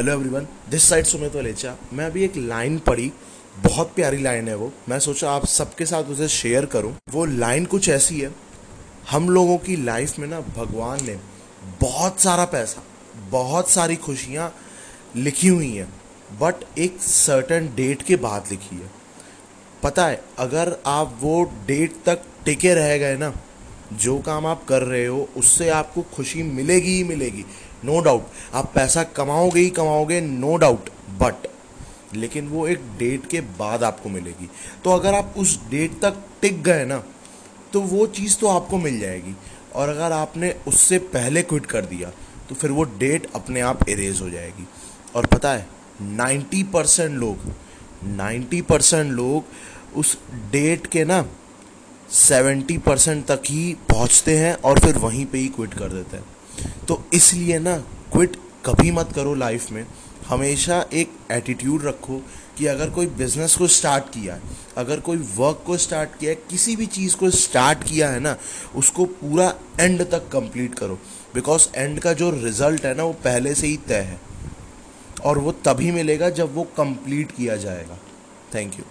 Hello everyone this side Sumit Walecha मैं अभी एक लाइन पढ़ी। बहुत प्यारी लाइन है वो। मैं सोचा आप सबके साथ उसे शेयर करूँ। वो लाइन कुछ ऐसी है। हम लोगों की लाइफ में ना भगवान ने बहुत सारा पैसा, बहुत सारी खुशियाँ लिखी हुई हैं। बट एक सर्टन डेट के बाद लिखी है। पता है, अगर आप वो डेट तक टिके रह गए ना जो काम आप कर रहे हो, उससे आपको खुशी मिलेगी ही मिलेगी नो no डाउट आप पैसा कमाओगे ही कमाओगे नो डाउट बट लेकिन वो एक डेट के बाद आपको मिलेगी. तो अगर आप उस डेट तक टिक गए ना तो वो चीज़ तो आपको मिल जाएगी. और अगर आपने उससे पहले क्विट कर दिया तो फिर वो डेट अपने आप इरेज हो जाएगी. और पता है नाइन्टी परसेंट लोग नाइन्टी परसेंट लोग उस डेट के ना सेवेंटी परसेंट तक ही पहुँचते हैं और फिर वहीं पे ही क्विट कर देते हैं। तो इसलिए ना क्विट कभी मत करो लाइफ में। हमेशा एक एटीट्यूड रखो कि अगर कोई बिज़नेस को स्टार्ट किया है, अगर कोई वर्क को स्टार्ट किया है, किसी भी चीज़ को स्टार्ट किया है ना, उसको पूरा एंड तक कंप्लीट करो। बिकॉज़ एंड का जो रिज़ल्ट है ना, वो पहले से ही तय है। और वो तभी मिलेगा जब वो कंप्लीट किया जाएगा। Thank you